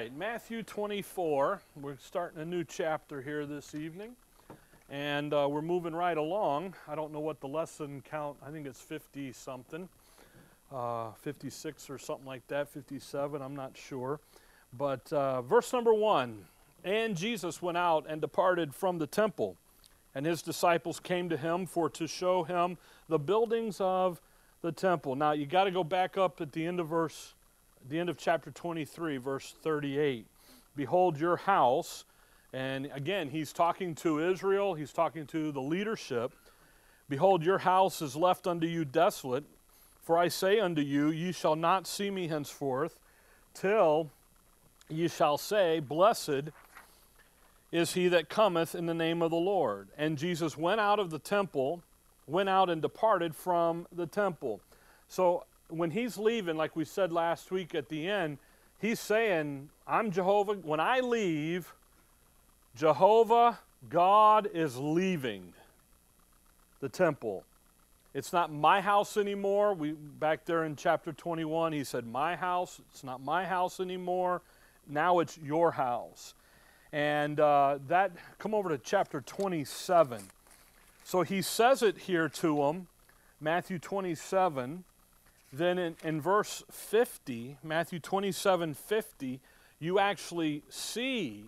right, Matthew 24. We're starting a new chapter here this evening, and uh, we're moving right along. I don't know what the lesson count, I think it's 50 something, uh, 56 or something like that, 57, I'm not sure. But uh, verse number one And Jesus went out and departed from the temple, and his disciples came to him for to show him the buildings of the temple. Now, you got to go back up at the end of verse the end of chapter 23, verse 38. Behold your house. And again, he's talking to Israel, he's talking to the leadership. Behold, your house is left unto you desolate. For I say unto you, ye shall not see me henceforth, till ye shall say, Blessed is he that cometh in the name of the Lord. And Jesus went out of the temple, went out and departed from the temple. So when he's leaving, like we said last week at the end, he's saying, I'm Jehovah. When I leave, Jehovah, God is leaving the temple. It's not my house anymore. We back there in chapter 21, he said, "My house." It's not my house anymore. Now it's your house. And uh, that come over to chapter 27. So he says it here to them, Matthew 27 then in, in verse 50, Matthew 27 50, you actually see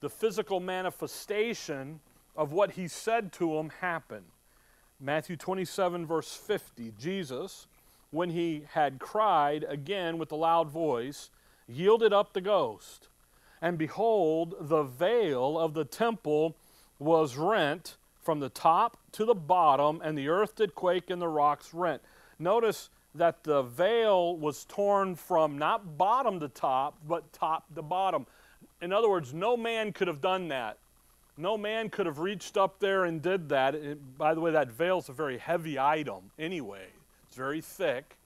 the physical manifestation of what he said to him happen. Matthew 27, verse 50, Jesus, when he had cried again with a loud voice, yielded up the ghost. And behold, the veil of the temple was rent from the top to the bottom, and the earth did quake and the rocks rent. Notice that the veil was torn from not bottom to top, but top to bottom. In other words, no man could have done that. No man could have reached up there and did that. It, by the way, that veil is a very heavy item anyway, it's very thick.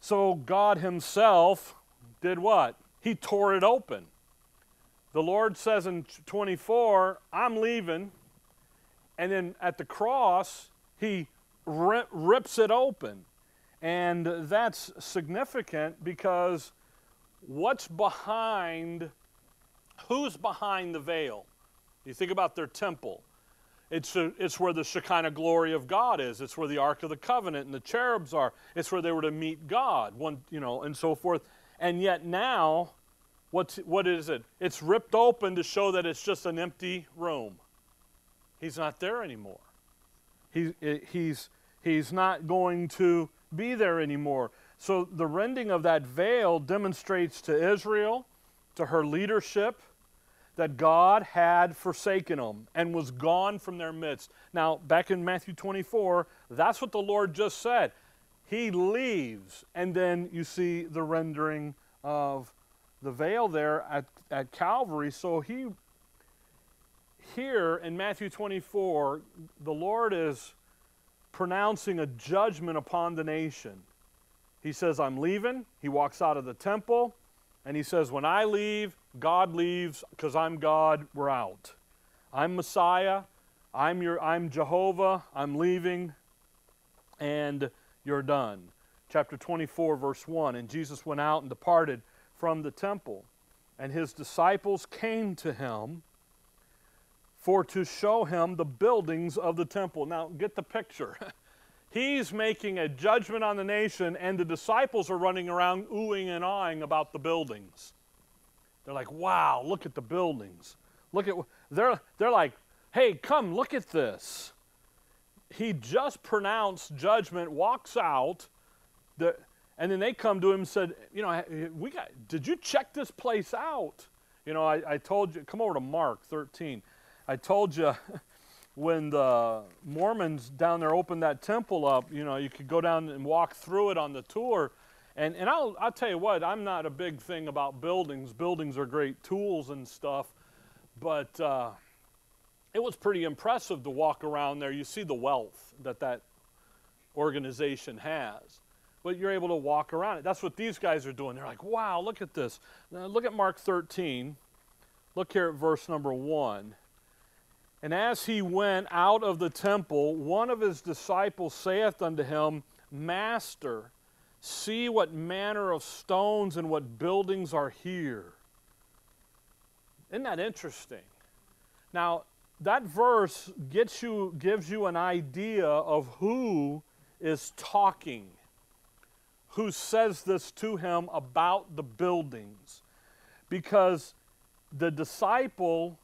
So God Himself did what? He tore it open. The Lord says in 24, I'm leaving. And then at the cross, He rips it open. And that's significant because what's behind, who's behind the veil? You think about their temple. It's, a, it's where the Shekinah glory of God is. It's where the Ark of the Covenant and the cherubs are. It's where they were to meet God, one, you know, and so forth. And yet now, what's, what is it? It's ripped open to show that it's just an empty room. He's not there anymore. He, eh, he's, he's not going to be there anymore. So the rending of that veil demonstrates to Israel, to her leadership, that God had forsaken them and was gone from their midst. Now, back in Matthew 24, that's what the Lord just said. He leaves, and then you see the rendering of the veil there at, at Calvary. So he here in Matthew 24, the Lord is pronouncing a judgment upon the nation. He says, I'm leaving. He walks out of the temple and he says, When I leave, God leaves because I'm God, we're out. I'm Messiah. I'm, your, I'm Jehovah. I'm leaving and you're done. Chapter 24, verse 1 And Jesus went out and departed from the temple, and his disciples came to him for to show him the buildings of the temple. Now, get the picture. He's making a judgment on the nation, and the disciples are running around oohing and awing about the buildings. They're like, wow, look at the buildings. Look at, they're, they're like, hey, come, look at this. He just pronounced judgment, walks out, the, and then they come to him and said, you know, we got, did you check this place out? You know, I, I told you, come over to Mark 13. I told you when the Mormons down there opened that temple up, you know, you could go down and walk through it on the tour. And, and I'll, I'll tell you what, I'm not a big thing about buildings. Buildings are great tools and stuff. But uh, it was pretty impressive to walk around there. You see the wealth that that organization has. But you're able to walk around it. That's what these guys are doing. They're like, wow, look at this. Now, look at Mark 13. Look here at verse number 1. And as he went out of the temple, one of his disciples saith unto him, Master, See what manner of stones and what buildings are here. Isn't that interesting? Now, that verse gets you, gives you an idea of who is talking, who says this to him about the buildings. Because the disciple,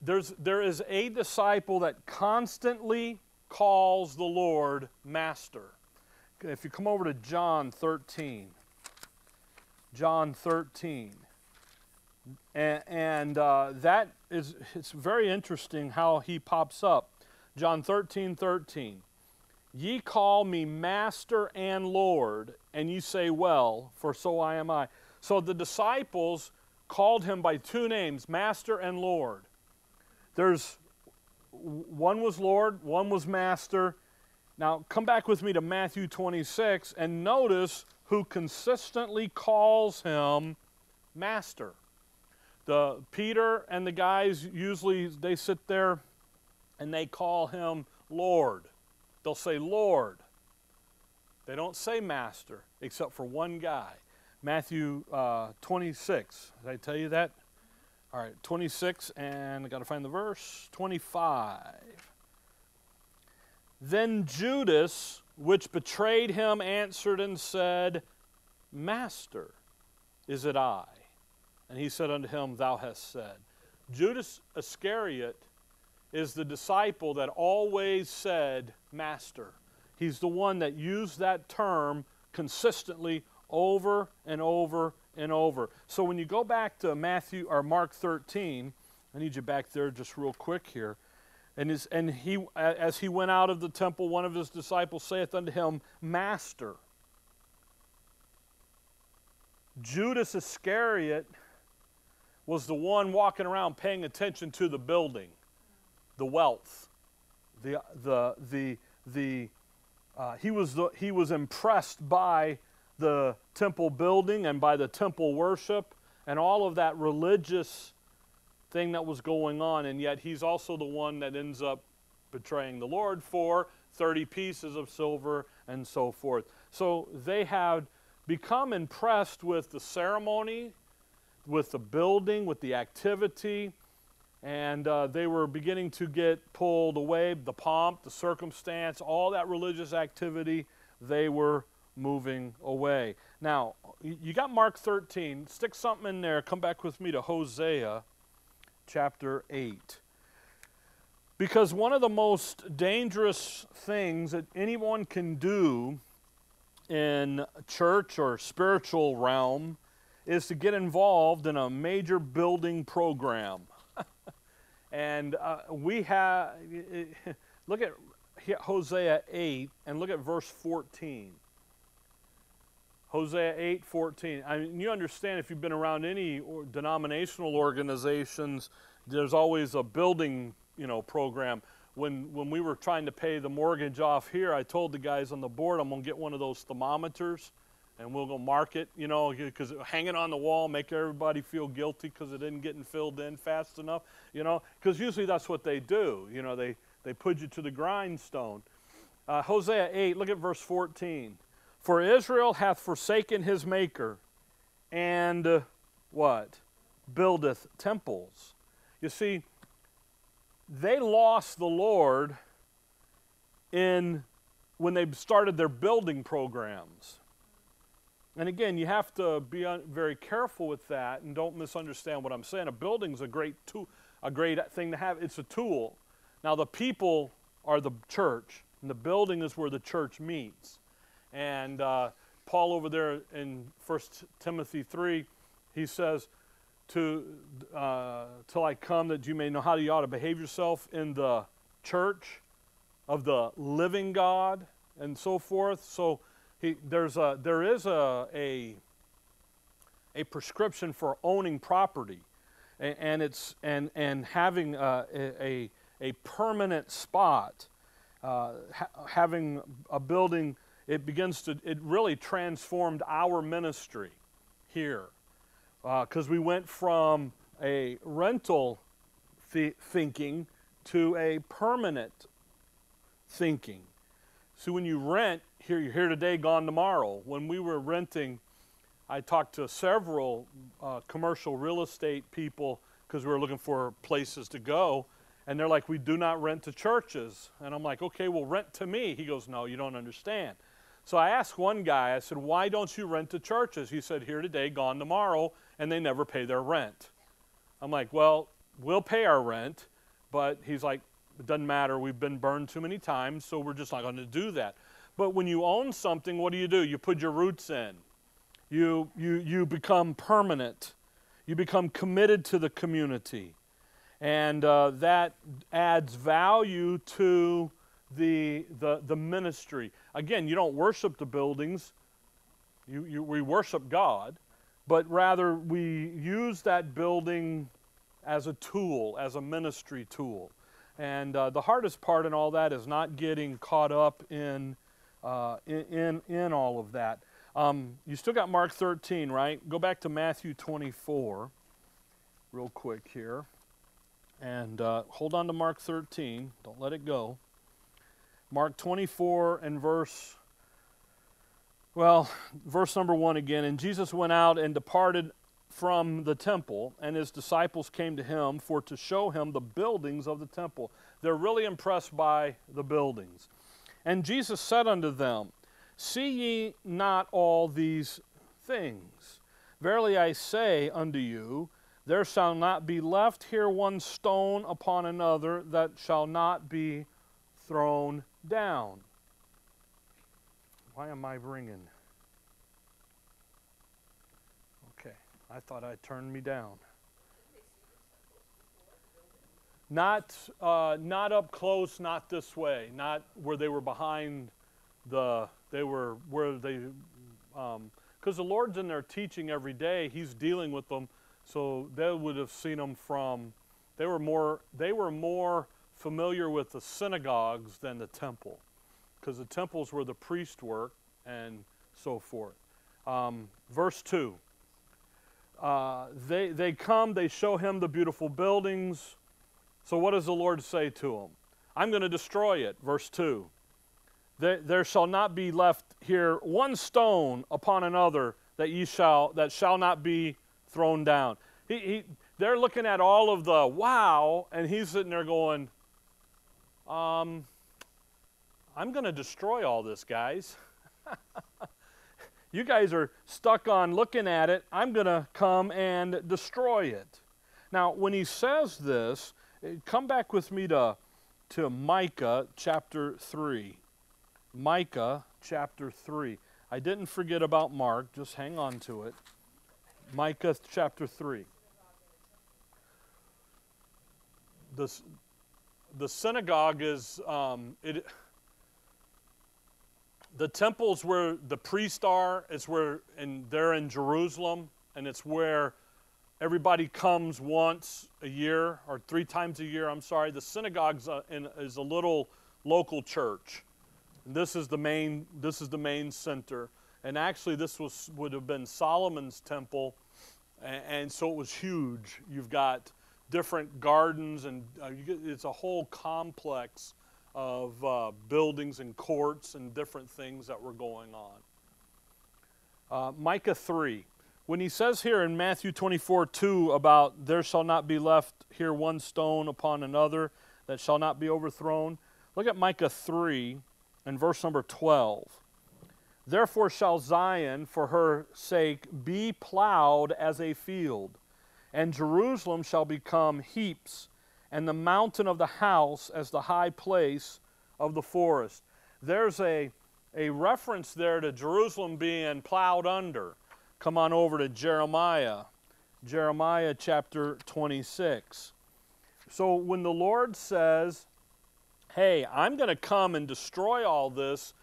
there's, there is a disciple that constantly calls the Lord Master. If you come over to John 13, John 13. And, and uh, that is it's very interesting how he pops up. John 13, 13. Ye call me Master and Lord, and ye say, Well, for so I am I. So the disciples called him by two names, Master and Lord. There's one was Lord, one was Master. Now come back with me to Matthew 26 and notice who consistently calls him Master. The Peter and the guys usually they sit there and they call him Lord. They'll say Lord. They don't say Master, except for one guy. Matthew uh, 26. Did I tell you that? All right, 26, and I got to find the verse. 25. Then Judas, which betrayed him, answered and said, Master, is it I? And he said unto him, Thou hast said. Judas Iscariot is the disciple that always said, Master. He's the one that used that term consistently over and over and over. So when you go back to Matthew or Mark 13, I need you back there just real quick here. And, his, and he, as he went out of the temple, one of his disciples saith unto him, Master. Judas Iscariot was the one walking around paying attention to the building, the wealth, the, the, the, the, uh, he, was the, he was impressed by the temple building and by the temple worship and all of that religious thing that was going on, and yet he's also the one that ends up betraying the Lord for 30 pieces of silver and so forth. So they had become impressed with the ceremony with the building, with the activity, and uh, they were beginning to get pulled away. The pomp, the circumstance, all that religious activity, they were moving away. Now, you got Mark 13. Stick something in there. Come back with me to Hosea chapter 8. Because one of the most dangerous things that anyone can do in church or spiritual realm is to get involved in a major building program. and uh, we have, look at Hosea 8 and look at verse 14. Hosea 8, 14. I mean, you understand if you've been around any denominational organizations, there's always a building, you know, program. When, when we were trying to pay the mortgage off here, I told the guys on the board, I'm going to get one of those thermometers and we'll go mark it, you know, because hanging on the wall, make everybody feel guilty because it isn't getting filled in fast enough, you know, because usually that's what they do. You know, they, they put you to the grindstone. Uh, Hosea 8, look at verse 14. For Israel hath forsaken his maker, and uh, what? Buildeth temples. You see, they lost the Lord in when they started their building programs. And again, you have to be very careful with that and don't misunderstand what I'm saying. A building's a great tool, a great thing to have. It's a tool. Now the people are the church, and the building is where the church meets. And uh, Paul over there in 1 Timothy 3, he says, to, uh, till I come that you may know how you ought to behave yourself in the church of the living God and so forth. So he, there's a, there is a, a, a prescription for owning property and, and it's, and, and having a, a, a permanent spot, uh, ha- having a building, it begins to, it really transformed our ministry here. Because uh, we went from a rental th- thinking to a permanent thinking. See, when you rent, here you're here today, gone tomorrow. When we were renting, I talked to several uh, commercial real estate people because we were looking for places to go. And they're like, we do not rent to churches. And I'm like, okay, well, rent to me. He goes, no, you don't understand. So I asked one guy, I said, why don't you rent to churches? He said, here today, gone tomorrow, and they never pay their rent. I'm like, well, we'll pay our rent, but he's like, it doesn't matter. We've been burned too many times, so we're just not going to do that. But when you own something, what do you do? You put your roots in. You, you, you become permanent. You become committed to the community. And uh, that adds value to the, the, the ministry. Again, you don't worship the buildings, you, you, we worship God, but rather we use that building as a tool, as a ministry tool. And uh, the hardest part in all that is not getting caught up in, uh, in, in, all of that. Um, you still got Mark 13, right? Go back to Matthew 24 real quick here. And uh, hold on to Mark 13. Don't let it go. Mark 24 and verse, well, verse number 1 again. And Jesus went out and departed from the temple, and his disciples came to him for to show him the buildings of the temple. They're really impressed by the buildings. And Jesus said unto them, See ye not all these things? Verily I say unto you, there shall not be left here one stone upon another that shall not be thrown down. Why am I ringing? Okay, I thought I turned me down. Not, uh, not up close, not this way, not where they were behind the, they were where they, because um, the Lord's in there teaching every day. He's dealing with them so they would have seen them from, they were more, they were more familiar with the synagogues than the temple, because the temples where the priest worked and so forth. Um, verse 2. Uh, they, they come, they show him the beautiful buildings. So, what does the Lord say to them? I'm going to destroy it. Verse 2. There, there shall not be left here one stone upon another that ye shall that shall not be thrown down. He, he, they're looking at all of the wow, and he's sitting there going, um, I'm going to destroy all this, guys. you guys are stuck on looking at it. I'm going to come and destroy it. Now, when he says this, eh, come back with me to, to Micah chapter 3. Micah chapter 3. I didn't forget about Mark, just hang on to it. Micah chapter 3. The, the synagogue is, um, it, the temple's where the priests are. It's where, and they're in Jerusalem, and it's where everybody comes once a year or three times a year. I'm sorry. The synagogue is a little local church. And this is the main. This is the main center. And actually, this was, would have been Solomon's temple, and, and so it was huge. You've got different gardens, and uh, get, it's a whole complex of uh, buildings and courts and different things that were going on. Uh, Micah 3. When he says here in Matthew 24 2 about there shall not be left here one stone upon another that shall not be overthrown, look at Micah 3 and verse number 12. Therefore shall Zion, for her sake, be plowed as a field, and Jerusalem shall become heaps, and the mountain of the house as the high place of the forest. There's a, a reference there to Jerusalem being plowed under. Come on over to Jeremiah, Jeremiah chapter 26. So when the Lord says, Hey, I'm going to come and destroy all this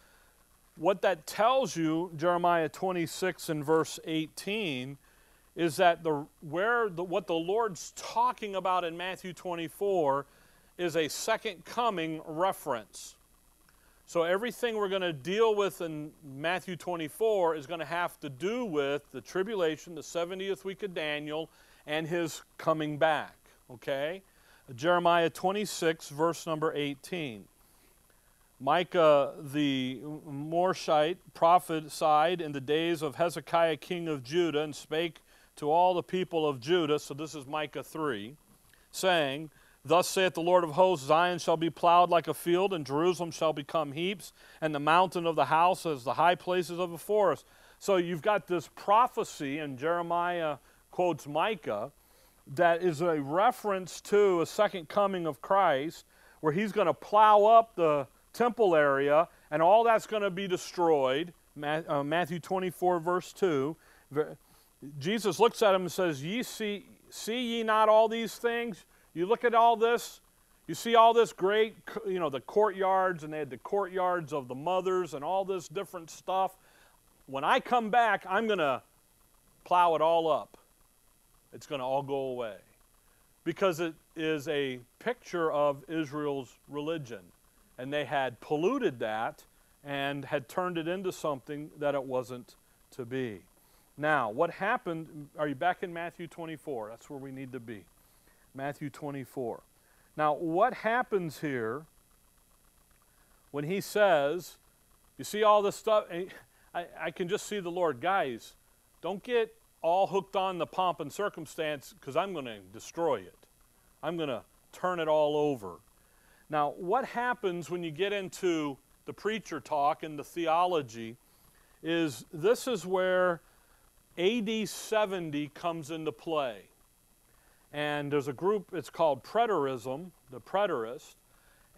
what that tells you, Jeremiah 26 and verse 18, is that the, where the, what the Lord's talking about in Matthew 24 is a second coming reference. So everything we're going to deal with in Matthew 24 is going to have to do with the tribulation, the 70th week of Daniel, and his coming back. Okay? Jeremiah 26, verse number 18. Micah the Morasthite prophesied in the days of Hezekiah king of Judah and spake to all the people of Judah. So this is Micah 3, saying, Thus saith the Lord of hosts Zion shall be plowed like a field, and Jerusalem shall become heaps, and the mountain of the house as the high places of a forest. So you've got this prophecy, and Jeremiah quotes Micah, that is a reference to a second coming of Christ, where he's going to plow up the temple area, and all that's going to be destroyed. Uh, Matthew 24, verse 2. Jesus looks at him and says, Ye see, see ye not all these things? You look at all this, you see all this great, you know, the courtyards, and they had the courtyards of the mothers and all this different stuff. When I come back, I'm going to plow it all up. It's going to all go away. Because it is a picture of Israel's religion. And they had polluted that and had turned it into something that it wasn't to be. Now, what happened? Are you back in Matthew 24? That's where we need to be. Matthew 24. Now, what happens here when he says, You see all this stuff? I, I can just see the Lord, guys, don't get all hooked on the pomp and circumstance because I'm going to destroy it. I'm going to turn it all over. Now, what happens when you get into the preacher talk and the theology is this is where AD 70 comes into play. And there's a group, it's called preterism, the preterist.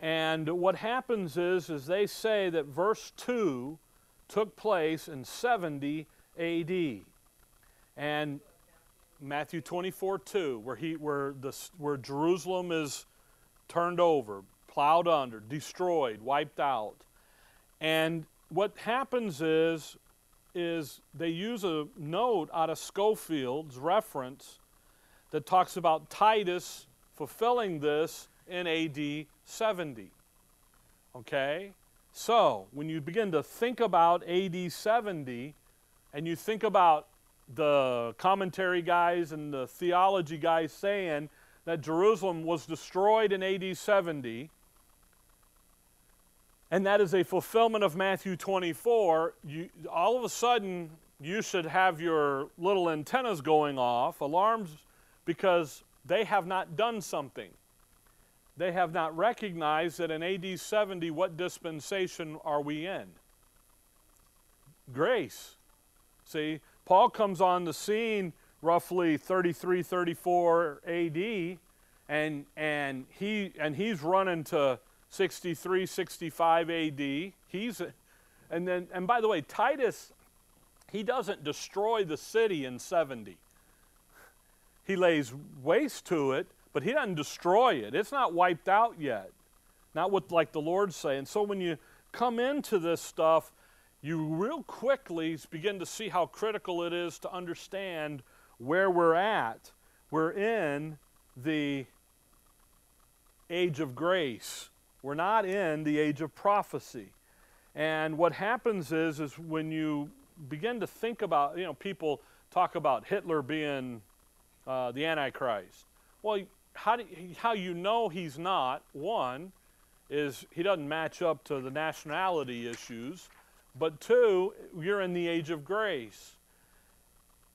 And what happens is, is they say that verse 2 took place in 70 AD. And Matthew 24, 2, where, he, where, the, where Jerusalem is turned over, plowed under, destroyed, wiped out. And what happens is is they use a note out of Scofield's reference that talks about Titus fulfilling this in AD 70. Okay? So, when you begin to think about AD 70 and you think about the commentary guys and the theology guys saying that Jerusalem was destroyed in AD 70, and that is a fulfillment of Matthew 24, you, all of a sudden you should have your little antennas going off, alarms, because they have not done something. They have not recognized that in AD 70, what dispensation are we in? Grace. See, Paul comes on the scene roughly 33, 34 AD, and, and, he, and he's running to 63, 65 AD. He's, and then, and by the way, Titus, he doesn't destroy the city in 70. He lays waste to it, but he doesn't destroy it. It's not wiped out yet. Not what like the Lord's saying. So when you come into this stuff, you real quickly begin to see how critical it is to understand where we're at. We're in the age of grace. We're not in the age of prophecy. And what happens is, is when you begin to think about, you know, people talk about Hitler being uh, the Antichrist. Well, how, do, how you know he's not, one, is he doesn't match up to the nationality issues, but two, you're in the age of grace.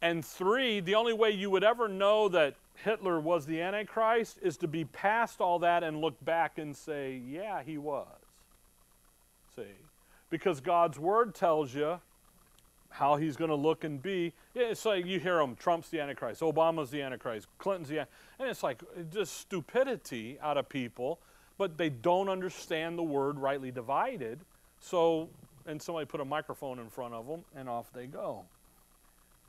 And three, the only way you would ever know that Hitler was the Antichrist is to be past all that and look back and say, yeah, he was. See? Because God's Word tells you how he's going to look and be. It's like you hear him Trump's the Antichrist, Obama's the Antichrist, Clinton's the Antichrist. And it's like uh, just stupidity out of people, but they don't understand the Word rightly divided. So, and somebody put a microphone in front of them, and off they go.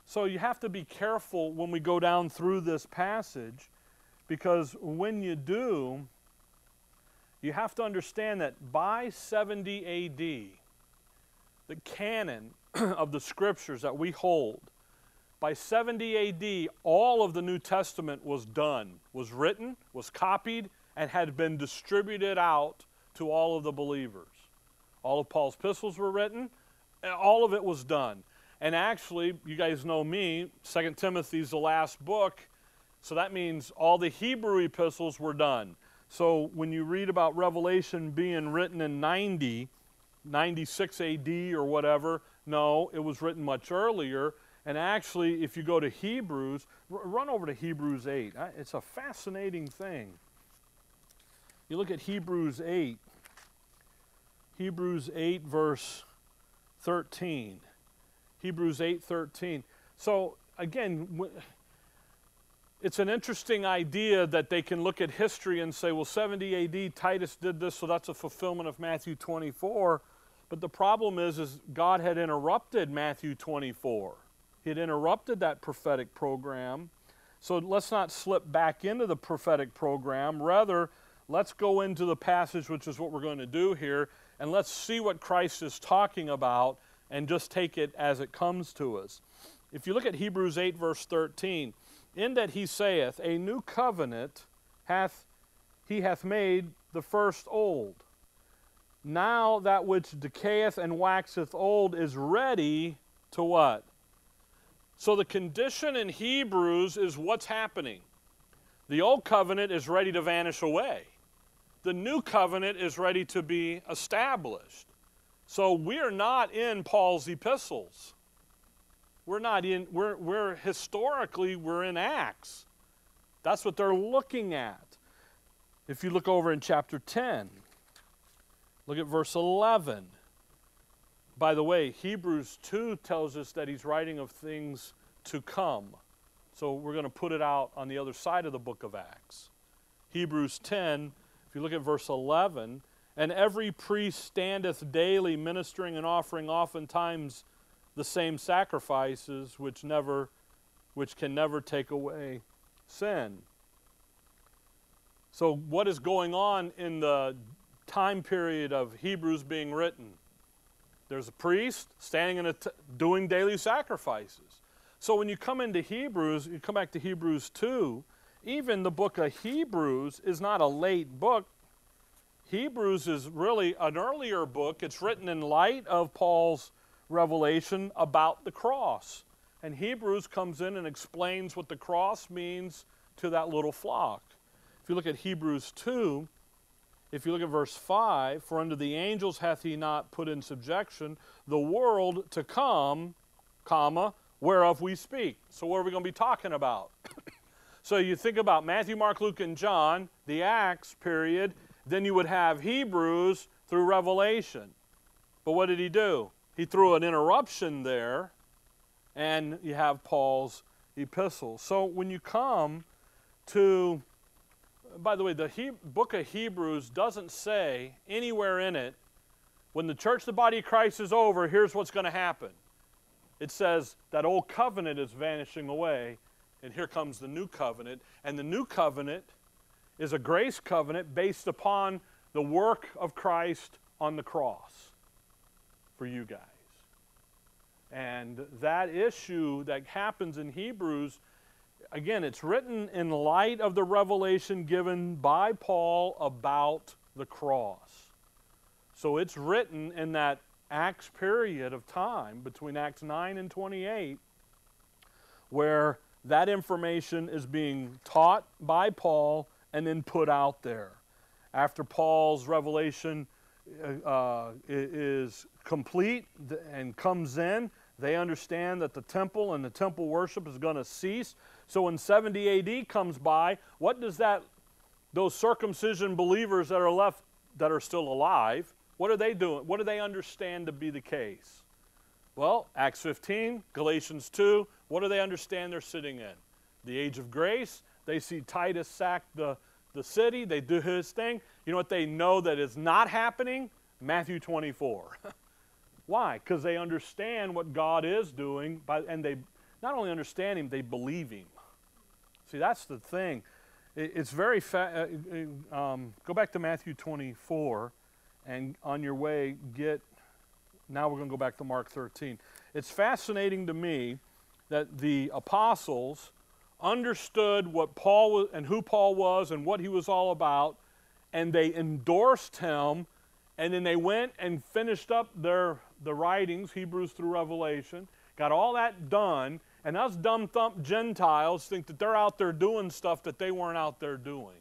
So you have to be careful when we go down through this passage because when you do, you have to understand that by 70 AD, the canon of the scriptures that we hold, by 70 AD, all of the New Testament was done, was written, was copied, and had been distributed out to all of the believers. All of Paul's epistles were written, all of it was done. And actually, you guys know me, Second is the last book, so that means all the Hebrew epistles were done. So when you read about Revelation being written in 90, 96 AD or whatever, no, it was written much earlier. And actually, if you go to Hebrews, run over to Hebrews 8. It's a fascinating thing. You look at Hebrews 8, Hebrews 8, verse 13. Hebrews 8:13. So, again, it's an interesting idea that they can look at history and say, well, 70 AD, Titus did this, so that's a fulfillment of Matthew 24. But the problem is, is God had interrupted Matthew 24. He had interrupted that prophetic program. So let's not slip back into the prophetic program. Rather, let's go into the passage, which is what we're going to do here, and let's see what Christ is talking about and just take it as it comes to us. If you look at Hebrews 8, verse 13, in that he saith, A new covenant hath he hath made the first old. Now that which decayeth and waxeth old is ready to what? So the condition in Hebrews is what's happening. The old covenant is ready to vanish away. The new covenant is ready to be established. So we're not in Paul's epistles. We're not in, we're, we're historically, we're in Acts. That's what they're looking at. If you look over in chapter 10, look at verse 11. By the way, Hebrews 2 tells us that he's writing of things to come. So we're going to put it out on the other side of the book of Acts. Hebrews 10, if you look at verse 11, and every priest standeth daily ministering and offering oftentimes the same sacrifices which never which can never take away sin. So what is going on in the time period of Hebrews being written? There's a priest standing in a t- doing daily sacrifices. So when you come into Hebrews, you come back to Hebrews 2, even the book of Hebrews is not a late book. Hebrews is really an earlier book. It's written in light of Paul's revelation about the cross. And Hebrews comes in and explains what the cross means to that little flock. If you look at Hebrews 2, if you look at verse 5, for unto the angels hath he not put in subjection the world to come, comma, whereof we speak. So what are we going to be talking about? so you think about Matthew, Mark, Luke, and John, the Acts period, then you would have Hebrews through Revelation. But what did he do? He threw an interruption there, and you have Paul's epistle. So when you come to by the way, the he- book of Hebrews doesn't say anywhere in it, when the church, the body of Christ is over, here's what's going to happen. It says that old covenant is vanishing away, and here comes the new covenant. And the new covenant is a grace covenant based upon the work of Christ on the cross for you guys. And that issue that happens in Hebrews again, it's written in light of the revelation given by Paul about the cross. So it's written in that Acts period of time between Acts 9 and 28 where that information is being taught by Paul and then put out there. After Paul's revelation uh, uh is complete and comes in, they understand that the temple and the temple worship is going to cease. So when 70 AD comes by, what does that, those circumcision believers that are left, that are still alive, what are they doing? What do they understand to be the case? Well, Acts 15, Galatians 2, what do they understand they're sitting in? The age of grace. They see Titus sack the, the city, they do his thing. You know what they know that is not happening? Matthew 24. Why? Because they understand what God is doing, by, and they not only understand Him, they believe Him. See, that's the thing. It, it's very fa- uh, uh, um, go back to Matthew 24, and on your way, get. Now we're going to go back to Mark 13. It's fascinating to me that the apostles understood what Paul was and who Paul was and what he was all about, and they endorsed him, and then they went and finished up their the writings, Hebrews through Revelation, got all that done, and us dumb thump Gentiles think that they're out there doing stuff that they weren't out there doing.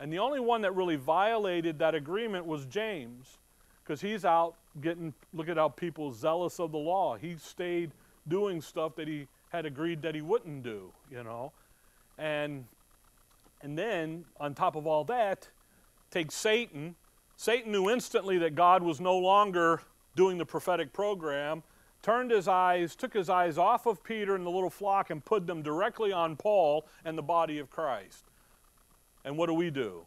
And the only one that really violated that agreement was James, because he's out getting, look at how people zealous of the law. He stayed doing stuff that he had agreed that he wouldn't do, you know. And, and then, on top of all that, take Satan. Satan knew instantly that God was no longer doing the prophetic program, turned his eyes, took his eyes off of Peter and the little flock and put them directly on Paul and the body of Christ. And what do we do?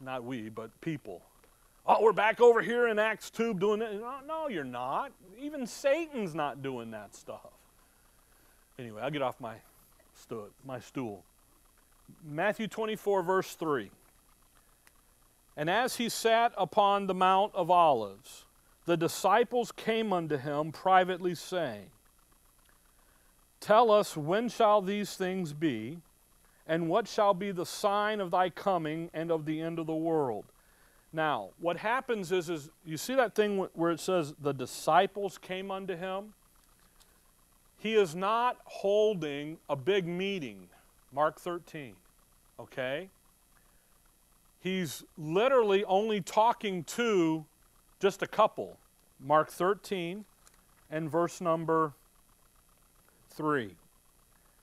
Not we, but people. Oh, we're back over here in Acts 2 doing that. No, no, you're not. Even Satan's not doing that stuff. Anyway, I'll get off my, my stool. Matthew 24, verse 3. And as he sat upon the Mount of Olives, the disciples came unto him privately, saying, Tell us, when shall these things be? And what shall be the sign of thy coming and of the end of the world? Now, what happens is, is you see that thing where it says the disciples came unto him? He is not holding a big meeting, Mark 13, okay? He's literally only talking to just a couple. Mark 13 and verse number 3.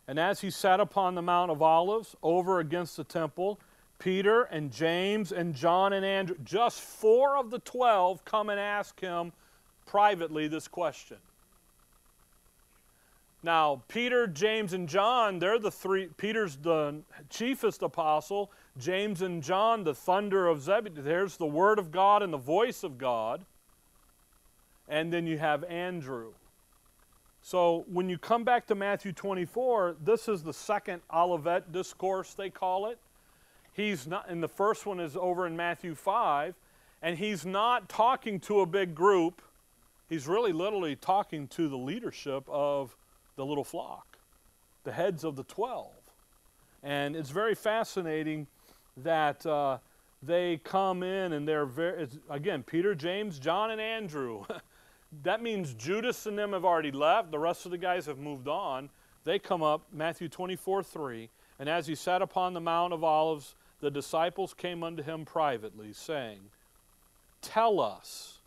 And as he sat upon the Mount of Olives over against the temple, Peter and James and John and Andrew, just four of the twelve, come and ask him privately this question. Now, Peter, James, and John, they're the three. Peter's the chiefest apostle. James and John, the thunder of Zebedee. There's the word of God and the voice of God. And then you have Andrew. So when you come back to Matthew 24, this is the second Olivet discourse, they call it. He's not, and the first one is over in Matthew 5, and he's not talking to a big group. He's really literally talking to the leadership of the little flock, the heads of the 12. And it's very fascinating that uh, they come in and they're very, again, Peter, James, John, and Andrew. that means Judas and them have already left. The rest of the guys have moved on. They come up, Matthew 24 3. And as he sat upon the Mount of Olives, the disciples came unto him privately, saying, Tell us,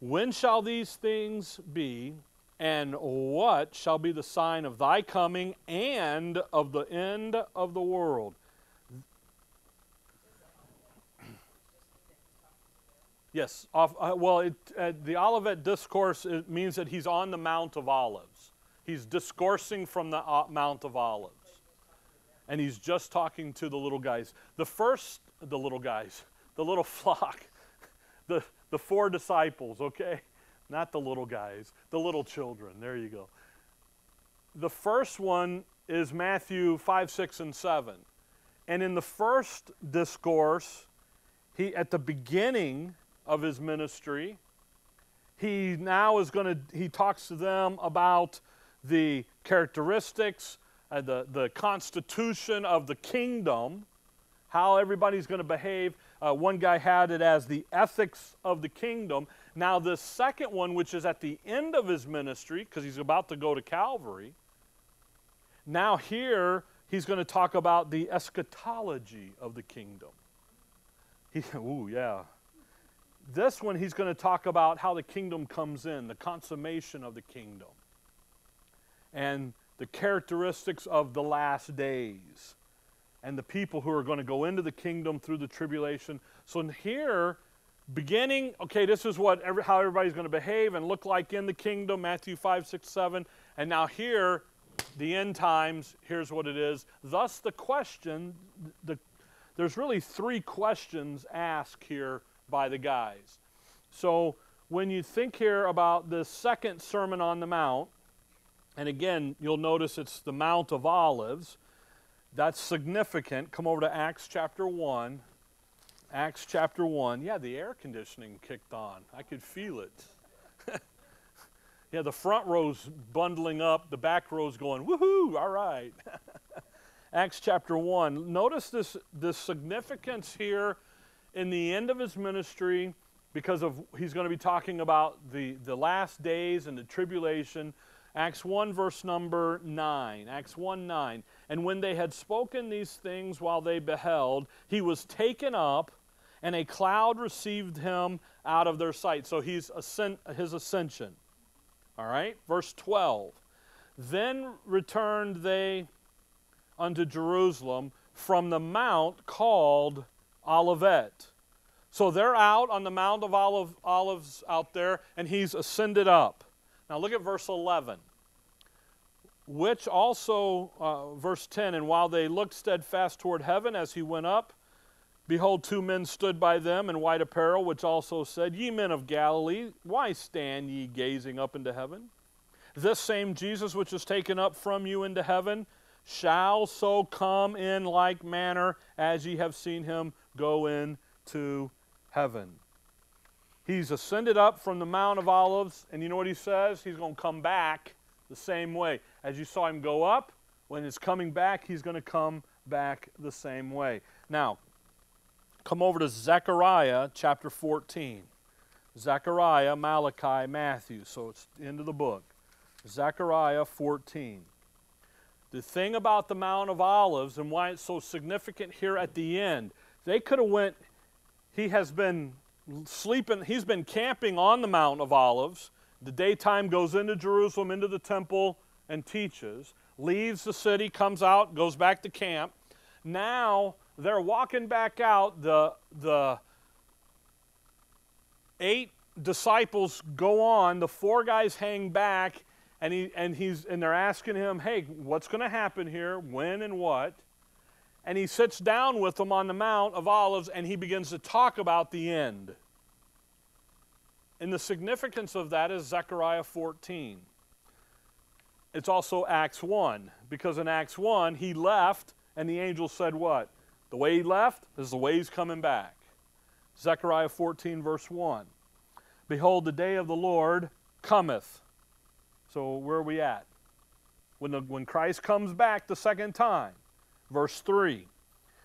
when shall these things be, and what shall be the sign of thy coming and of the end of the world? Yes. Off, uh, well, it, uh, the Olivet Discourse it means that he's on the Mount of Olives. He's discoursing from the uh, Mount of Olives. And he's just talking to the little guys. The first, the little guys, the little flock, the, the four disciples, okay? Not the little guys, the little children. There you go. The first one is Matthew 5, 6, and 7. And in the first discourse, he at the beginning of his ministry, he now is going to he talks to them about the characteristics, uh, the, the constitution of the kingdom, how everybody's going to behave. Uh, one guy had it as the ethics of the kingdom. Now, this second one, which is at the end of his ministry, because he's about to go to Calvary, now here he's going to talk about the eschatology of the kingdom. He, ooh, yeah. This one, he's going to talk about how the kingdom comes in, the consummation of the kingdom, and the characteristics of the last days, and the people who are going to go into the kingdom through the tribulation. So here, beginning, okay, this is what every, how everybody's going to behave and look like in the kingdom, Matthew 5, 6, 7. And now here, the end times, here's what it is. Thus, the question, the, there's really three questions asked here by the guys. So, when you think here about the second Sermon on the Mount, and again, you'll notice it's the Mount of Olives. That's significant. Come over to Acts chapter 1. Acts chapter 1. Yeah, the air conditioning kicked on. I could feel it. yeah, the front row's bundling up, the back row's going, woohoo, all right. Acts chapter 1. Notice this, this significance here in the end of his ministry because of he's going to be talking about the, the last days and the tribulation Acts 1, verse number 9. Acts 1 9. And when they had spoken these things while they beheld, he was taken up, and a cloud received him out of their sight. So he's ascend, his ascension. All right? Verse 12. Then returned they unto Jerusalem from the mount called Olivet. So they're out on the Mount of Olive, Olives out there, and he's ascended up. Now look at verse 11. Which also, uh, verse 10, and while they looked steadfast toward heaven as he went up, behold, two men stood by them in white apparel, which also said, Ye men of Galilee, why stand ye gazing up into heaven? This same Jesus which is taken up from you into heaven shall so come in like manner as ye have seen him go into heaven. He's ascended up from the Mount of Olives, and you know what he says? He's going to come back the same way. As you saw him go up, when he's coming back, he's going to come back the same way. Now, come over to Zechariah chapter 14. Zechariah, Malachi, Matthew. So it's the end of the book. Zechariah 14. The thing about the Mount of Olives and why it's so significant here at the end, they could have went he has been sleeping, he's been camping on the Mount of Olives. The daytime goes into Jerusalem, into the temple, and teaches. Leaves the city, comes out, goes back to camp. Now they're walking back out. The, the eight disciples go on, the four guys hang back, and, he, and, he's, and they're asking him, hey, what's going to happen here? When and what? and he sits down with them on the Mount of Olives and he begins to talk about the end. And the significance of that is Zechariah 14. It's also Acts 1, because in Acts 1, he left and the angel said, What? The way he left is the way he's coming back. Zechariah 14, verse 1. Behold, the day of the Lord cometh. So, where are we at? When, the, when Christ comes back the second time, Verse 3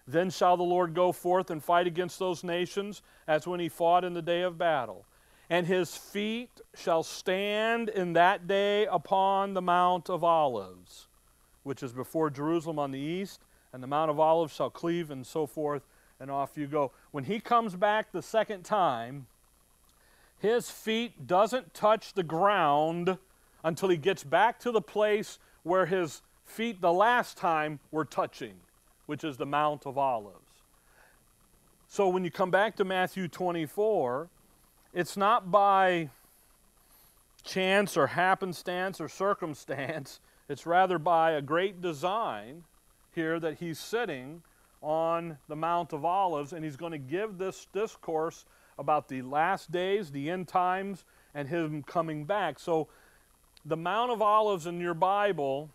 Then shall the Lord go forth and fight against those nations as when he fought in the day of battle. And his feet shall stand in that day upon the Mount of Olives, which is before Jerusalem on the east, and the Mount of Olives shall cleave, and so forth, and off you go. When he comes back the second time, his feet doesn't touch the ground until he gets back to the place where his feet the last time were touching, which is the Mount of Olives. So when you come back to Matthew 24, it's not by chance or happenstance or circumstance, it's rather by a great design here that he's sitting on the Mount of Olives and he's going to give this discourse about the last days, the end times, and him coming back. So the Mount of Olives in your Bible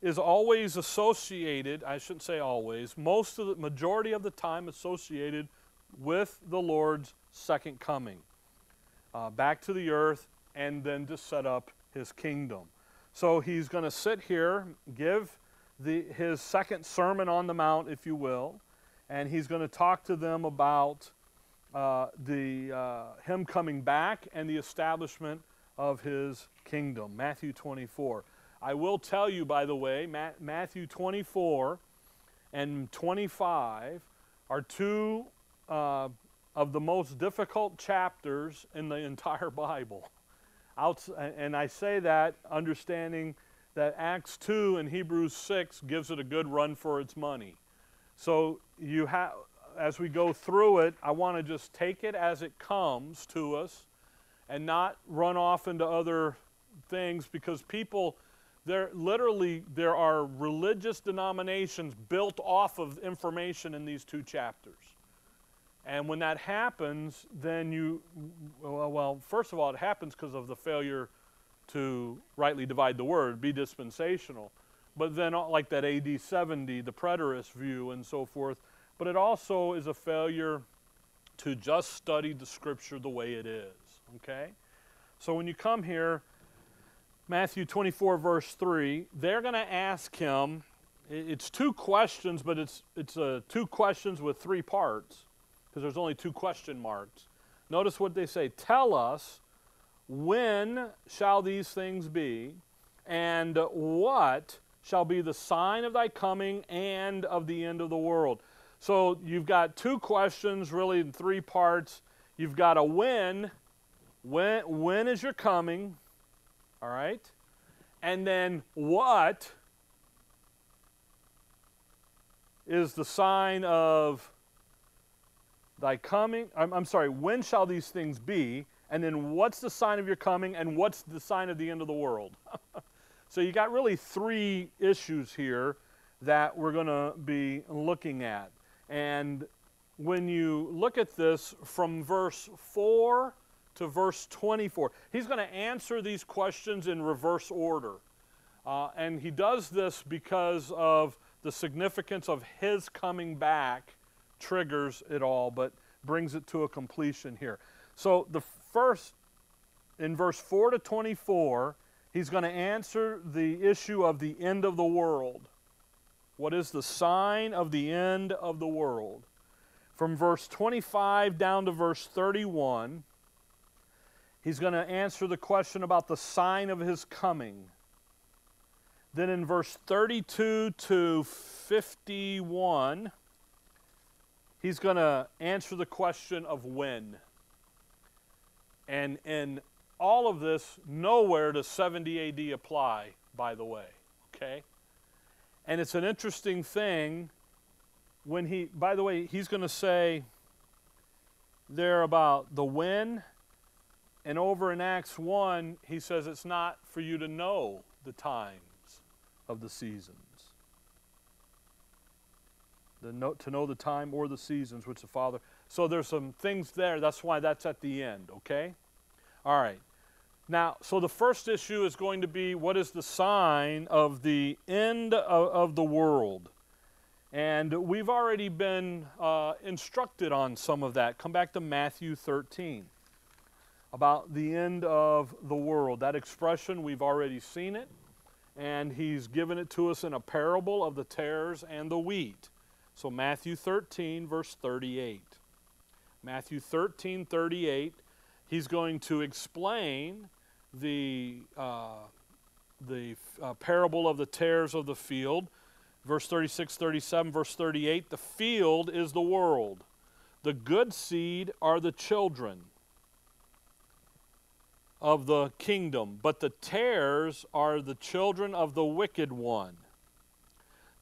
is always associated, I shouldn't say always, most of the majority of the time associated with the Lord's second coming. Uh, back to the earth and then to set up his kingdom. So he's going to sit here, give the, his second sermon on the mount, if you will, and he's going to talk to them about uh, the, uh, him coming back and the establishment of his kingdom. Matthew 24. I will tell you, by the way, Matthew 24 and 25 are two uh, of the most difficult chapters in the entire Bible. and I say that understanding that Acts 2 and Hebrews 6 gives it a good run for its money. So you have as we go through it, I want to just take it as it comes to us and not run off into other things because people there literally there are religious denominations built off of information in these two chapters. And when that happens, then you, well, first of all, it happens because of the failure to rightly divide the word, be dispensational. But then, uh, like that AD 70, the preterist view and so forth. But it also is a failure to just study the scripture the way it is. Okay? So when you come here, Matthew 24, verse 3, they're going to ask him, it's two questions, but it's, it's uh, two questions with three parts, because there's only two question marks. Notice what they say Tell us, when shall these things be? And what shall be the sign of thy coming and of the end of the world? So you've got two questions, really, in three parts. You've got a when. When, when is your coming? All right. And then what is the sign of thy coming? I'm, I'm sorry, when shall these things be? And then what's the sign of your coming? And what's the sign of the end of the world? so you got really three issues here that we're going to be looking at. And when you look at this from verse 4 to verse 24, he's going to answer these questions in reverse order. Uh, and he does this because of the significance of his coming back triggers it all, but brings it to a completion here. So the first, in verse 4 to 24, he's going to answer the issue of the end of the world. What is the sign of the end of the world? From verse 25 down to verse 31, he's going to answer the question about the sign of his coming. Then in verse 32 to 51, he's going to answer the question of when. And in all of this, nowhere does 70 AD apply, by the way. Okay? And it's an interesting thing when he, by the way, he's going to say there about the when. And over in Acts 1, he says it's not for you to know the times of the seasons. The to know the time or the seasons which the Father. So there's some things there. That's why that's at the end, okay? All right. Now, so the first issue is going to be what is the sign of the end of, of the world? And we've already been uh, instructed on some of that. Come back to Matthew 13 about the end of the world. That expression, we've already seen it, and he's given it to us in a parable of the tares and the wheat. So, Matthew 13, verse 38. Matthew 13, 38, he's going to explain the, uh, the uh, parable of the tares of the field. Verse 36, 37, verse 38 the field is the world, the good seed are the children of the kingdom, but the tares are the children of the wicked one.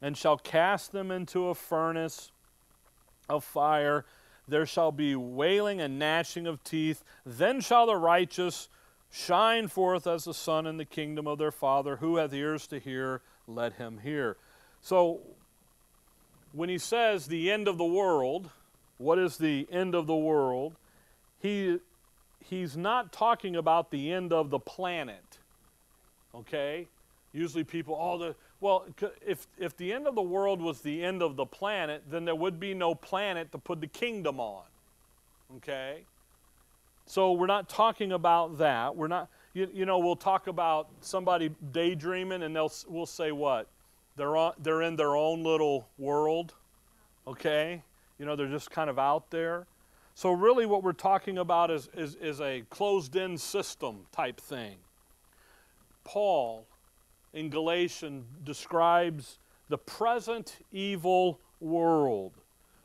and shall cast them into a furnace of fire. There shall be wailing and gnashing of teeth. Then shall the righteous shine forth as the sun in the kingdom of their Father. Who hath ears to hear, let him hear. So, when he says the end of the world, what is the end of the world? He he's not talking about the end of the planet. Okay? Usually people, oh, the, well, if, if the end of the world was the end of the planet, then there would be no planet to put the kingdom on. Okay? So we're not talking about that. We're not, you, you know, we'll talk about somebody daydreaming and they'll, we'll say what? They're, on, they're in their own little world. Okay? You know, they're just kind of out there. So, really, what we're talking about is, is, is a closed in system type thing. Paul in Galatians describes the present evil world.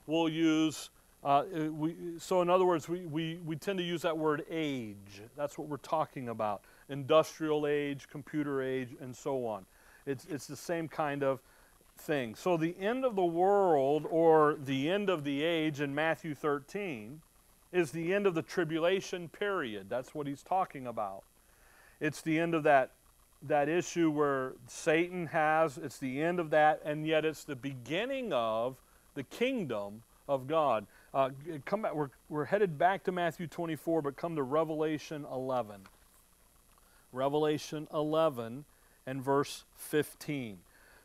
We'll use, uh, we, so in other words, we, we, we tend to use that word age. That's what we're talking about industrial age, computer age, and so on. It's, it's the same kind of thing. So the end of the world or the end of the age in Matthew 13 is the end of the tribulation period. That's what he's talking about. It's the end of that that issue where Satan has, it's the end of that, and yet it's the beginning of the kingdom of God. Uh, come back, we're, we're headed back to Matthew 24, but come to Revelation 11. Revelation 11, and verse 15.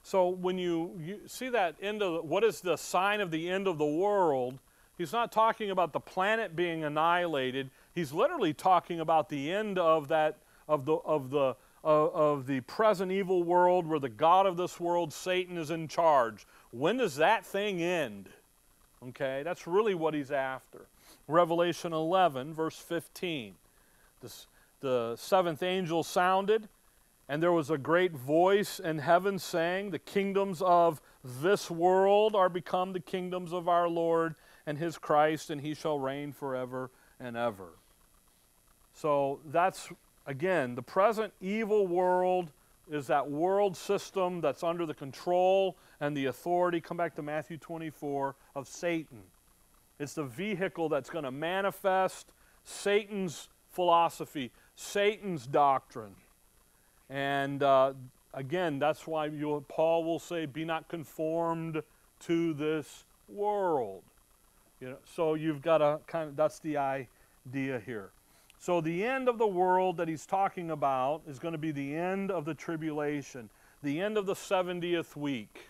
So when you, you see that end of the, what is the sign of the end of the world, he's not talking about the planet being annihilated. He's literally talking about the end of that of the of the of, of the present evil world where the god of this world Satan is in charge. When does that thing end? Okay? That's really what he's after. Revelation 11 verse 15. This, the seventh angel sounded and there was a great voice in heaven saying, The kingdoms of this world are become the kingdoms of our Lord and his Christ, and he shall reign forever and ever. So that's, again, the present evil world is that world system that's under the control and the authority, come back to Matthew 24, of Satan. It's the vehicle that's going to manifest Satan's philosophy, Satan's doctrine. And uh, again, that's why Paul will say, "Be not conformed to this world." You know, so you've got a kind of that's the idea here. So the end of the world that he's talking about is going to be the end of the tribulation, the end of the 70th week,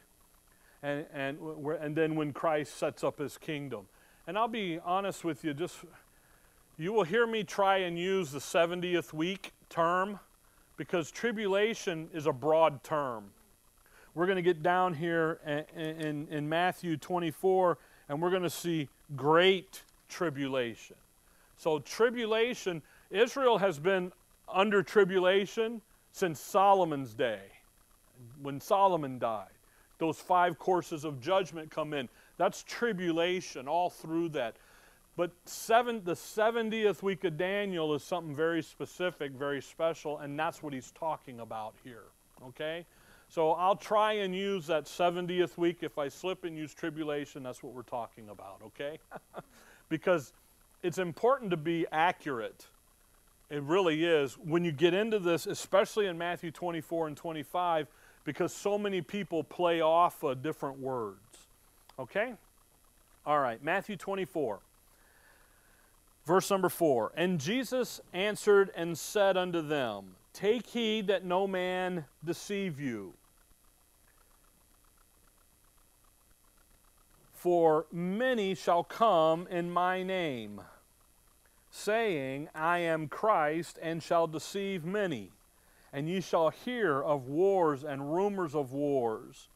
and and and then when Christ sets up his kingdom. And I'll be honest with you, just you will hear me try and use the 70th week term because tribulation is a broad term. We're going to get down here in, in, in Matthew 24 and we're going to see great tribulation. So, tribulation, Israel has been under tribulation since Solomon's day, when Solomon died. Those five courses of judgment come in. That's tribulation all through that. But seven, the 70th week of Daniel is something very specific, very special, and that's what he's talking about here. Okay? So I'll try and use that 70th week. If I slip and use tribulation, that's what we're talking about, okay? because it's important to be accurate. It really is. When you get into this, especially in Matthew 24 and 25, because so many people play off of different words. Okay? All right, Matthew 24. Verse number four And Jesus answered and said unto them, Take heed that no man deceive you. For many shall come in my name, saying, I am Christ, and shall deceive many. And ye shall hear of wars and rumors of wars.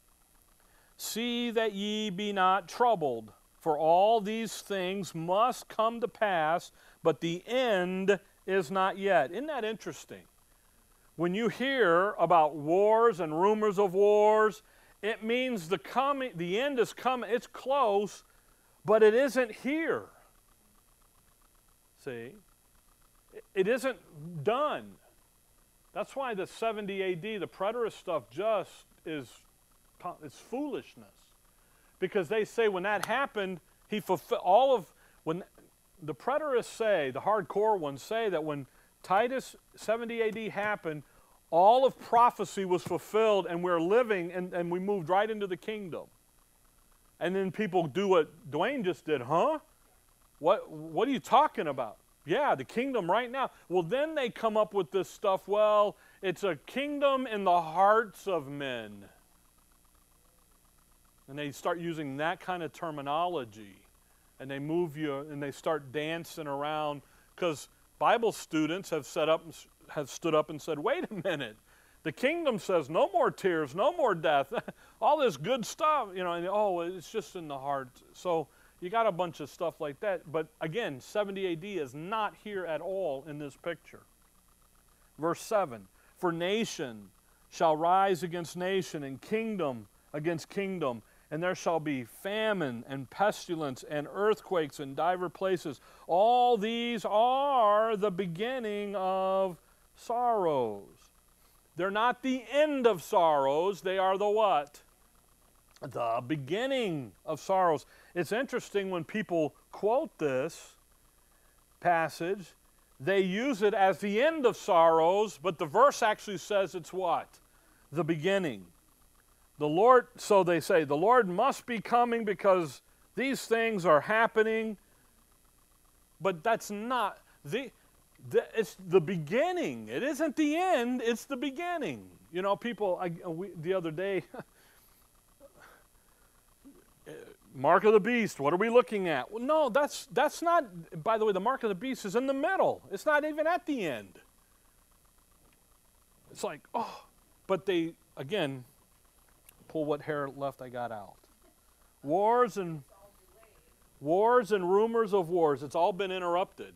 See that ye be not troubled for all these things must come to pass, but the end is not yet. Isn't that interesting? When you hear about wars and rumors of wars, it means the coming the end is coming. It's close, but it isn't here. See? It isn't done. That's why the 70 AD, the preterist stuff just is it's foolishness because they say when that happened, he fulfilled all of when the preterists say, the hardcore ones say that when Titus 70 AD happened, all of prophecy was fulfilled and we're living and, and we moved right into the kingdom. And then people do what Dwayne just did, huh? What, what are you talking about? Yeah, the kingdom right now. Well, then they come up with this stuff. Well, it's a kingdom in the hearts of men. And they start using that kind of terminology. And they move you and they start dancing around because Bible students have set up have stood up and said, "Wait a minute. The kingdom says no more tears, no more death, all this good stuff, you know, and oh, it's just in the heart." So you got a bunch of stuff like that. But again, 70 AD is not here at all in this picture. Verse 7 For nation shall rise against nation, and kingdom against kingdom, and there shall be famine and pestilence and earthquakes in divers places. All these are the beginning of sorrows. They're not the end of sorrows, they are the what? The beginning of sorrows. It's interesting when people quote this passage, they use it as the end of sorrows, but the verse actually says it's what? The beginning. The Lord, so they say, the Lord must be coming because these things are happening. But that's not the, it's the beginning. It isn't the end, it's the beginning. You know, people, I, uh, we, the other day, uh, mark of the beast, what are we looking at? Well, no, that's, that's not, by the way, the mark of the beast is in the middle. It's not even at the end. It's like, oh, but they, again, pull what hair left I got out. Wars and wars and rumors of wars. It's all been interrupted.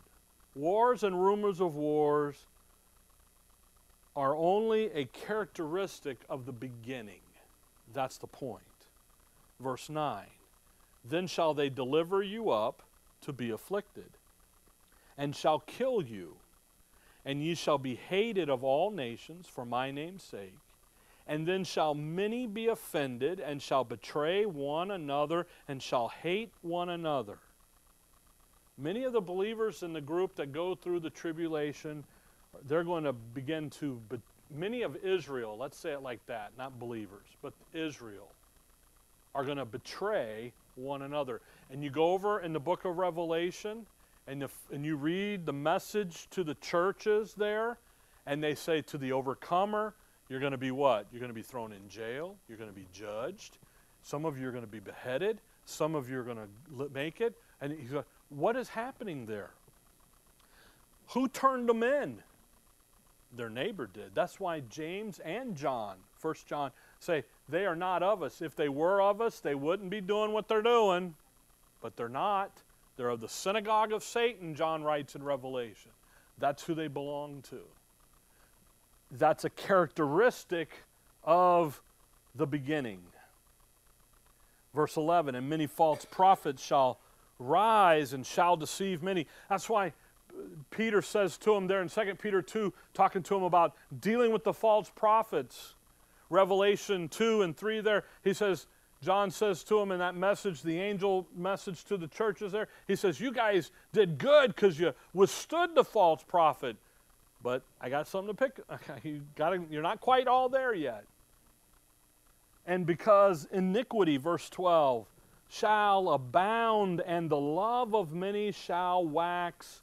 Wars and rumors of wars are only a characteristic of the beginning. That's the point. Verse 9 Then shall they deliver you up to be afflicted, and shall kill you, and ye shall be hated of all nations for my name's sake. And then shall many be offended, and shall betray one another, and shall hate one another. Many of the believers in the group that go through the tribulation, they're going to begin to, be, many of Israel, let's say it like that, not believers, but Israel, are going to betray one another. And you go over in the book of Revelation, and, the, and you read the message to the churches there, and they say to the overcomer, you're going to be what? You're going to be thrown in jail. You're going to be judged. Some of you are going to be beheaded. Some of you are going to make it. And he's like, what is happening there? Who turned them in? Their neighbor did. That's why James and John, First John, say they are not of us. If they were of us, they wouldn't be doing what they're doing. But they're not. They're of the synagogue of Satan, John writes in Revelation. That's who they belong to that's a characteristic of the beginning. Verse 11, and many false prophets shall rise and shall deceive many. That's why Peter says to him there in 2 Peter 2, talking to him about dealing with the false prophets. Revelation 2 and 3 there, he says, John says to him in that message, the angel message to the churches there, he says, You guys did good because you withstood the false prophet but I got something to pick. You got you're not quite all there yet. And because iniquity, verse 12, shall abound, and the love of many shall wax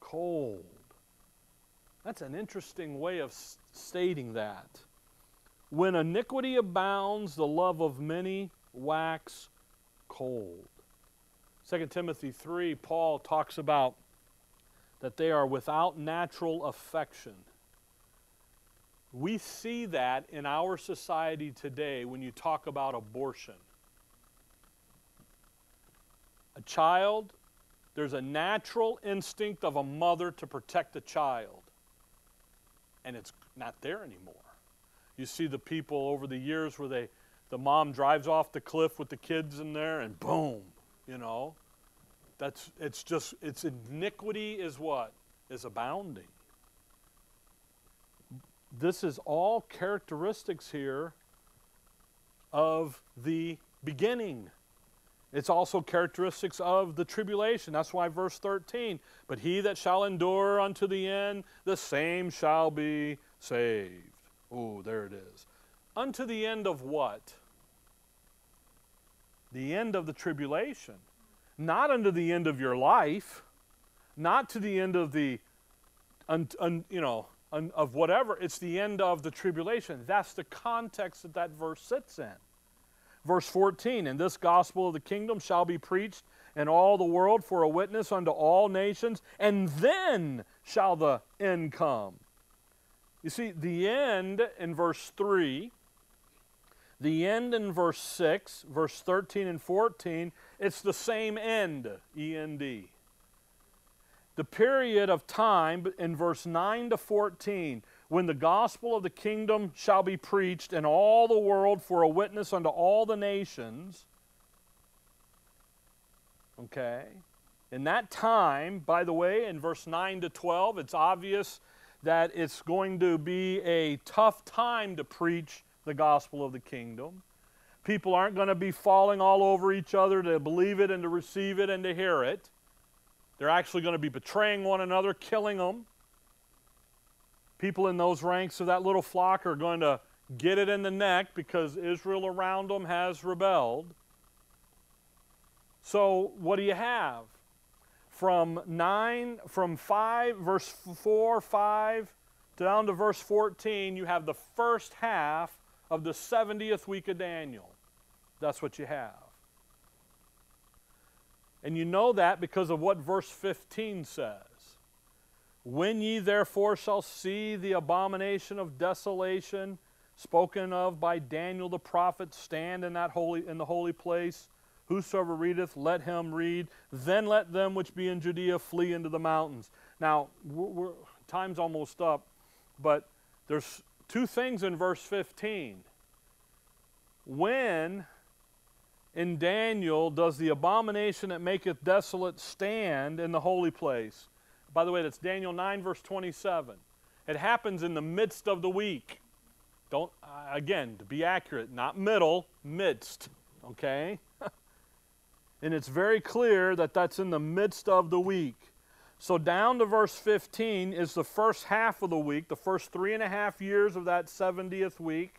cold. That's an interesting way of stating that. When iniquity abounds, the love of many wax cold. 2 Timothy 3, Paul talks about that they are without natural affection. We see that in our society today when you talk about abortion. A child, there's a natural instinct of a mother to protect a child, and it's not there anymore. You see the people over the years where they, the mom drives off the cliff with the kids in there, and boom, you know, that's it's just it's iniquity is what is abounding. This is all characteristics here of the beginning. It's also characteristics of the tribulation. That's why verse 13, but he that shall endure unto the end, the same shall be saved. Oh, there it is. Unto the end of what? The end of the tribulation not unto the end of your life, not to the end of the, un, un, you know, un, of whatever. It's the end of the tribulation. That's the context that that verse sits in. Verse 14, and this gospel of the kingdom shall be preached in all the world for a witness unto all nations, and then shall the end come. You see, the end in verse 3 the end in verse 6, verse 13 and 14, it's the same end, E N D. The period of time in verse 9 to 14, when the gospel of the kingdom shall be preached in all the world for a witness unto all the nations. Okay? In that time, by the way, in verse 9 to 12, it's obvious that it's going to be a tough time to preach the gospel of the kingdom. People aren't going to be falling all over each other to believe it and to receive it and to hear it. They're actually going to be betraying one another, killing them. People in those ranks of that little flock are going to get it in the neck because Israel around them has rebelled. So, what do you have? From 9 from 5 verse 4 5 down to verse 14, you have the first half of the 70th week of Daniel. That's what you have. And you know that because of what verse 15 says. When ye therefore shall see the abomination of desolation spoken of by Daniel the prophet stand in that holy in the holy place, whosoever readeth, let him read. Then let them which be in Judea flee into the mountains. Now, time's almost up, but there's two things in verse 15. When in Daniel does the abomination that maketh desolate stand in the holy place? By the way, that's Daniel 9, verse 27. It happens in the midst of the week. Don't, uh, again, to be accurate, not middle, midst, okay? and it's very clear that that's in the midst of the week. So down to verse 15 is the first half of the week, the first three and a half years of that 70th week,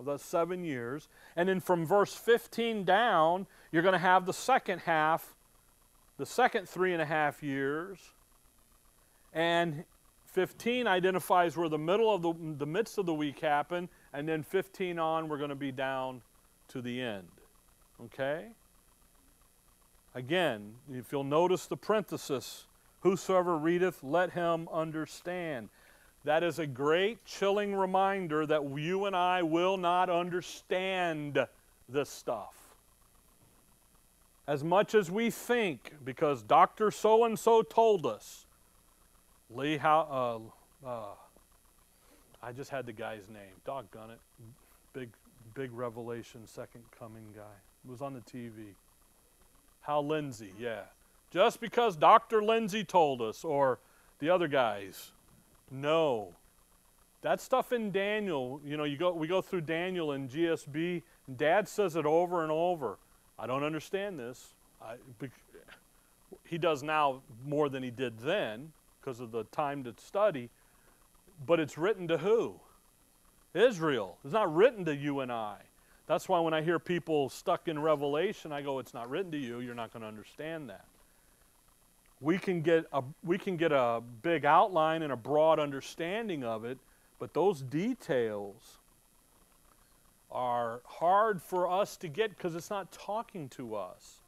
of those seven years. And then from verse 15 down, you're going to have the second half, the second three and a half years. And 15 identifies where the middle of the, the midst of the week happened, and then 15 on, we're going to be down to the end. Okay? Again, if you'll notice the parenthesis, whosoever readeth, let him understand. That is a great chilling reminder that you and I will not understand this stuff. As much as we think, because Dr. So and so told us, Lee, how, uh, uh, I just had the guy's name. Doggone it. Big, big Revelation, second coming guy. It was on the TV. Hal Lindsey, yeah. Just because Dr. Lindsey told us, or the other guys. No. That stuff in Daniel, you know, you go, we go through Daniel and GSB, and Dad says it over and over. I don't understand this. I, he does now more than he did then because of the time to study. But it's written to who? Israel. It's not written to you and I. That's why when I hear people stuck in Revelation, I go, it's not written to you. You're not going to understand that. We can, get a, we can get a big outline and a broad understanding of it, but those details are hard for us to get because it's not talking to us.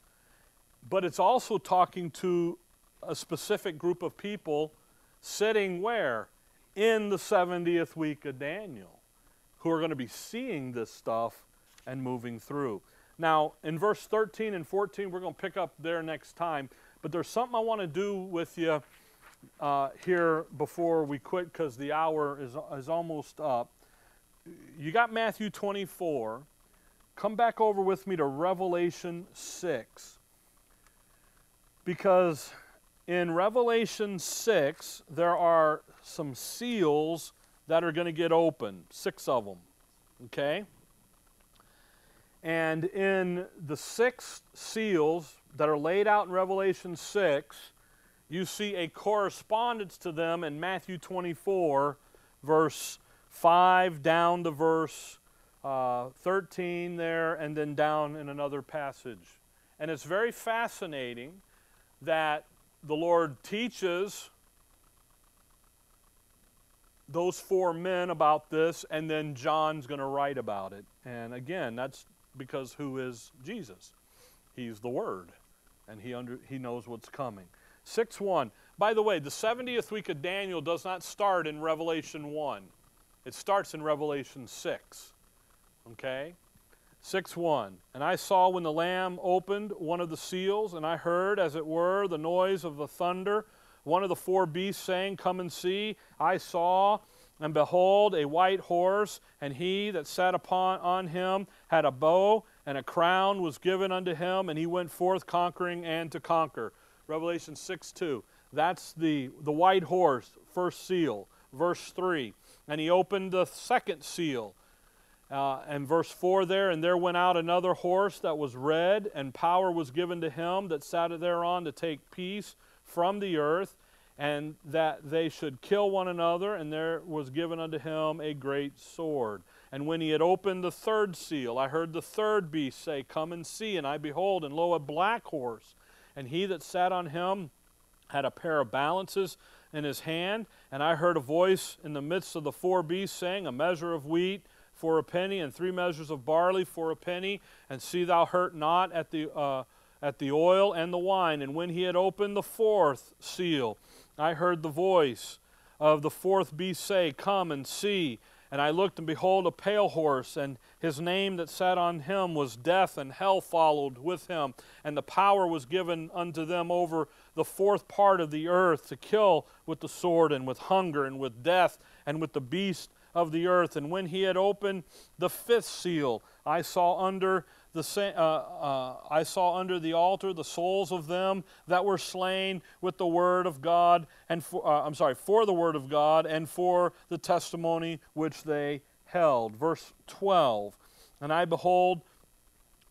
But it's also talking to a specific group of people sitting where? In the 70th week of Daniel, who are going to be seeing this stuff and moving through. Now, in verse 13 and 14, we're going to pick up there next time, but there's something I want to do with you uh, here before we quit because the hour is, is almost up. You got Matthew 24. Come back over with me to Revelation 6. Because in Revelation 6, there are some seals that are going to get opened, six of them. Okay? And in the six seals that are laid out in Revelation 6, you see a correspondence to them in Matthew 24, verse 5 down to verse uh, 13 there, and then down in another passage. And it's very fascinating that the Lord teaches those four men about this, and then John's going to write about it. And again, that's because who is Jesus? He's the Word, and he, under, he knows what's coming. 6 1. By the way, the 70th week of Daniel does not start in Revelation 1, it starts in Revelation 6. Okay? 6 1. And I saw when the Lamb opened one of the seals, and I heard, as it were, the noise of the thunder. One of the four beasts saying, Come and see. I saw, and behold, a white horse, and he that sat upon on him had a bow, and a crown was given unto him, and he went forth conquering and to conquer. Revelation 6 2. That's the, the white horse, first seal. Verse 3. And he opened the second seal uh, and verse 4 there, and there went out another horse that was red, and power was given to him that sat thereon to take peace from the earth, and that they should kill one another, and there was given unto him a great sword. And when he had opened the third seal, I heard the third beast say, Come and see. And I behold, and lo, a black horse. And he that sat on him had a pair of balances in his hand. And I heard a voice in the midst of the four beasts saying, A measure of wheat for a penny, and three measures of barley for a penny, and see thou hurt not at the, uh, at the oil and the wine. And when he had opened the fourth seal, I heard the voice of the fourth beast say, Come and see. And I looked, and behold, a pale horse, and his name that sat on him was Death, and hell followed with him. And the power was given unto them over the fourth part of the earth to kill with the sword, and with hunger, and with death, and with the beast of the earth. And when he had opened the fifth seal, I saw under the, uh, uh, I saw under the altar the souls of them that were slain with the word of God, and for, uh, I'm sorry, for the word of God and for the testimony which they held. Verse 12 And I behold,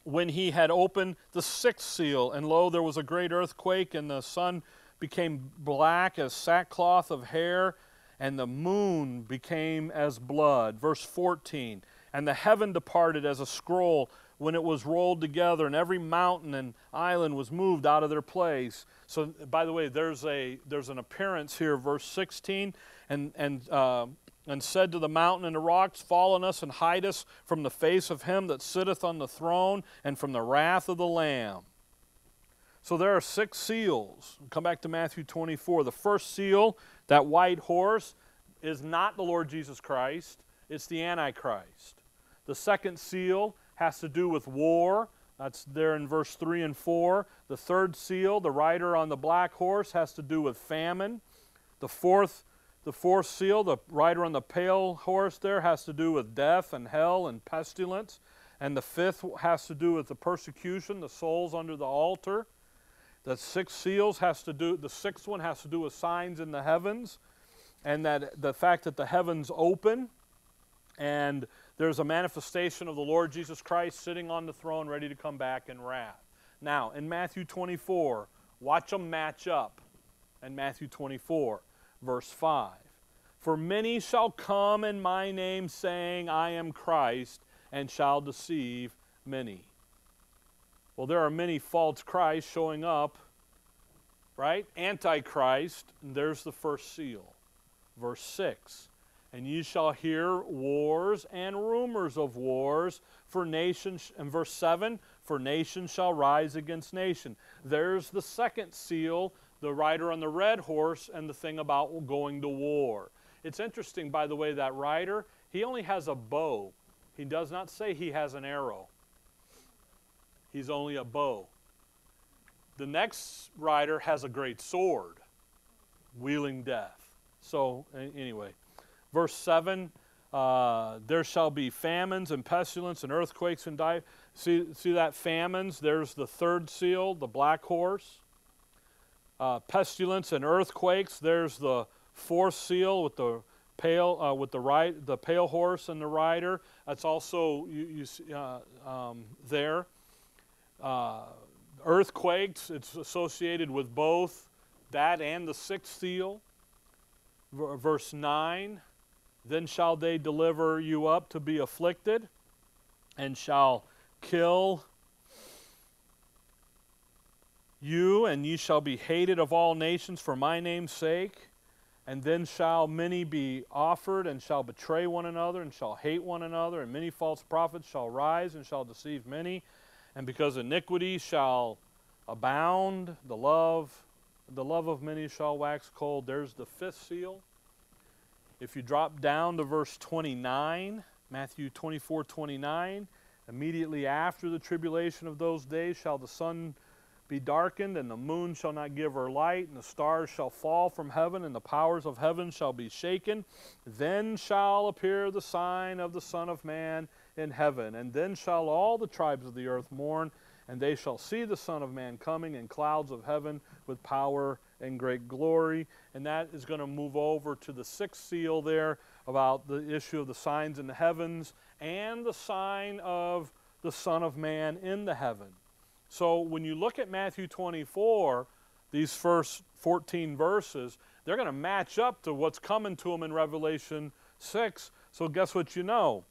when he had opened the sixth seal, and lo, there was a great earthquake, and the sun became black as sackcloth of hair, and the moon became as blood. Verse 14 And the heaven departed as a scroll when it was rolled together and every mountain and island was moved out of their place. So, by the way, there's, a, there's an appearance here, verse 16, and, and, uh, and said to the mountain and the rocks, Fall on us and hide us from the face of him that sitteth on the throne and from the wrath of the Lamb. So there are six seals. Come back to Matthew 24. The first seal, that white horse, is not the Lord Jesus Christ, it's the Antichrist. The second seal has to do with war. That's there in verse 3 and 4. The third seal, the rider on the black horse, has to do with famine. The fourth, the fourth seal, the rider on the pale horse there, has to do with death and hell and pestilence. And the fifth has to do with the persecution, the souls under the altar. The six seals has to do, the sixth one has to do with signs in the heavens, and that the fact that the heavens open and there's a manifestation of the Lord Jesus Christ sitting on the throne ready to come back in wrath. Now, in Matthew 24, watch them match up. In Matthew 24, verse 5. For many shall come in my name, saying, I am Christ, and shall deceive many. Well, there are many false Christs showing up, right? Antichrist, there's the first seal. Verse 6 and ye shall hear wars and rumors of wars, for nations, and verse 7, for nation shall rise against nation. There's the second seal, the rider on the red horse, and the thing about going to war. It's interesting, by the way, that rider, he only has a bow. He does not say he has an arrow. He's only a bow. The next rider has a great sword, wheeling death. So, anyway. Verse 7 uh, there shall be famines and pestilence and earthquakes and die. See, see that famines? There's the third seal, the black horse. Uh, pestilence and earthquakes. There's the fourth seal with the pale uh, with the right the pale horse and the rider. That's also you, you see, uh, um, there. Uh, earthquakes. It's associated with both that and the sixth seal. V- verse nine. Then shall they deliver you up to be afflicted, and shall kill you, and ye shall be hated of all nations for my name's sake. And then shall many be offered, and shall betray one another, and shall hate one another, and many false prophets shall rise, and shall deceive many. And because iniquity shall abound, the love, the love of many shall wax cold. There's the fifth seal. If you drop down to verse 29, Matthew 24 29, immediately after the tribulation of those days shall the sun be darkened, and the moon shall not give her light, and the stars shall fall from heaven, and the powers of heaven shall be shaken. Then shall appear the sign of the Son of Man in heaven, and then shall all the tribes of the earth mourn, and they shall see the Son of Man coming in clouds of heaven with power and great glory. And that is going to move over to the sixth seal there about the issue of the signs in the heavens and the sign of the Son of Man in the heaven. So when you look at Matthew 24, these first 14 verses, they're going to match up to what's coming to them in Revelation 6. So guess what you know?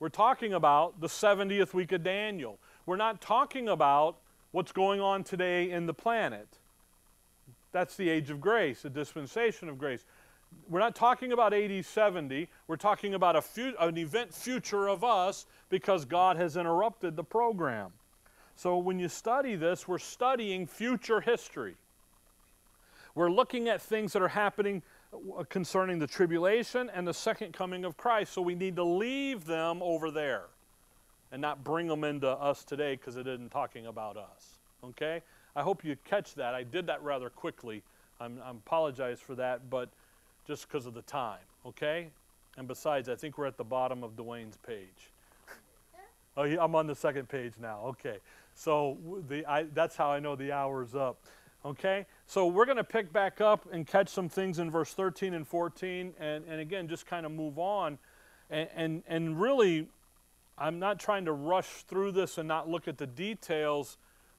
We're talking about the 70th week of Daniel. We're not talking about what's going on today in the planet. That's the age of grace, the dispensation of grace. We're not talking about 80, 70. We're talking about a fu- an event future of us because God has interrupted the program. So when you study this, we're studying future history. We're looking at things that are happening concerning the tribulation and the second coming of Christ. So we need to leave them over there and not bring them into us today because it isn't talking about us. Okay? I hope you catch that. I did that rather quickly. I'm, I apologize for that, but just because of the time. Okay? And besides, I think we're at the bottom of Dwayne's page. oh, I'm on the second page now. Okay. So the, I, that's how I know the hour's up. Okay? So we're going to pick back up and catch some things in verse 13 and 14, and, and again, just kind of move on. And, and, and really, I'm not trying to rush through this and not look at the details,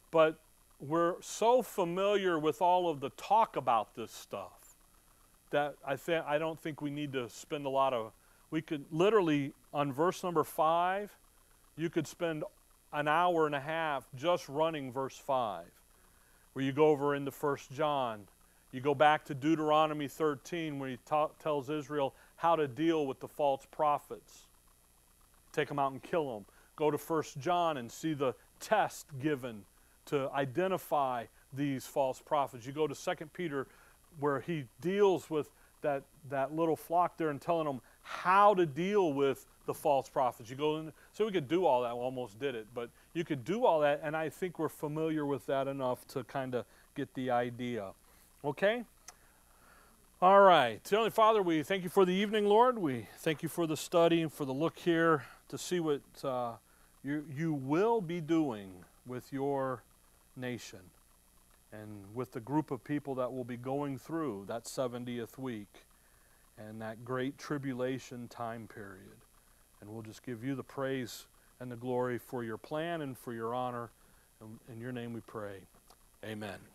but we're so familiar with all of the talk about this stuff that I think I don't think we need to spend a lot of we could literally on verse number 5 you could spend an hour and a half just running verse 5 where you go over into First John. You go back to Deuteronomy 13 where he tells Israel how to deal with the false prophets. Take them out and kill them. Go to First John and see the test given to identify these false prophets. You go to Second Peter where he deals with that, that little flock there and telling them how to deal with the false prophets. You go in, so we could do all that. We almost did it, but you could do all that, and I think we're familiar with that enough to kind of get the idea. Okay? All right. Heavenly Father, we thank you for the evening, Lord. We thank you for the study and for the look here to see what uh, you, you will be doing with your nation and with the group of people that will be going through that 70th week and that great tribulation time period. And we'll just give you the praise and the glory for your plan and for your honor. In your name we pray. Amen.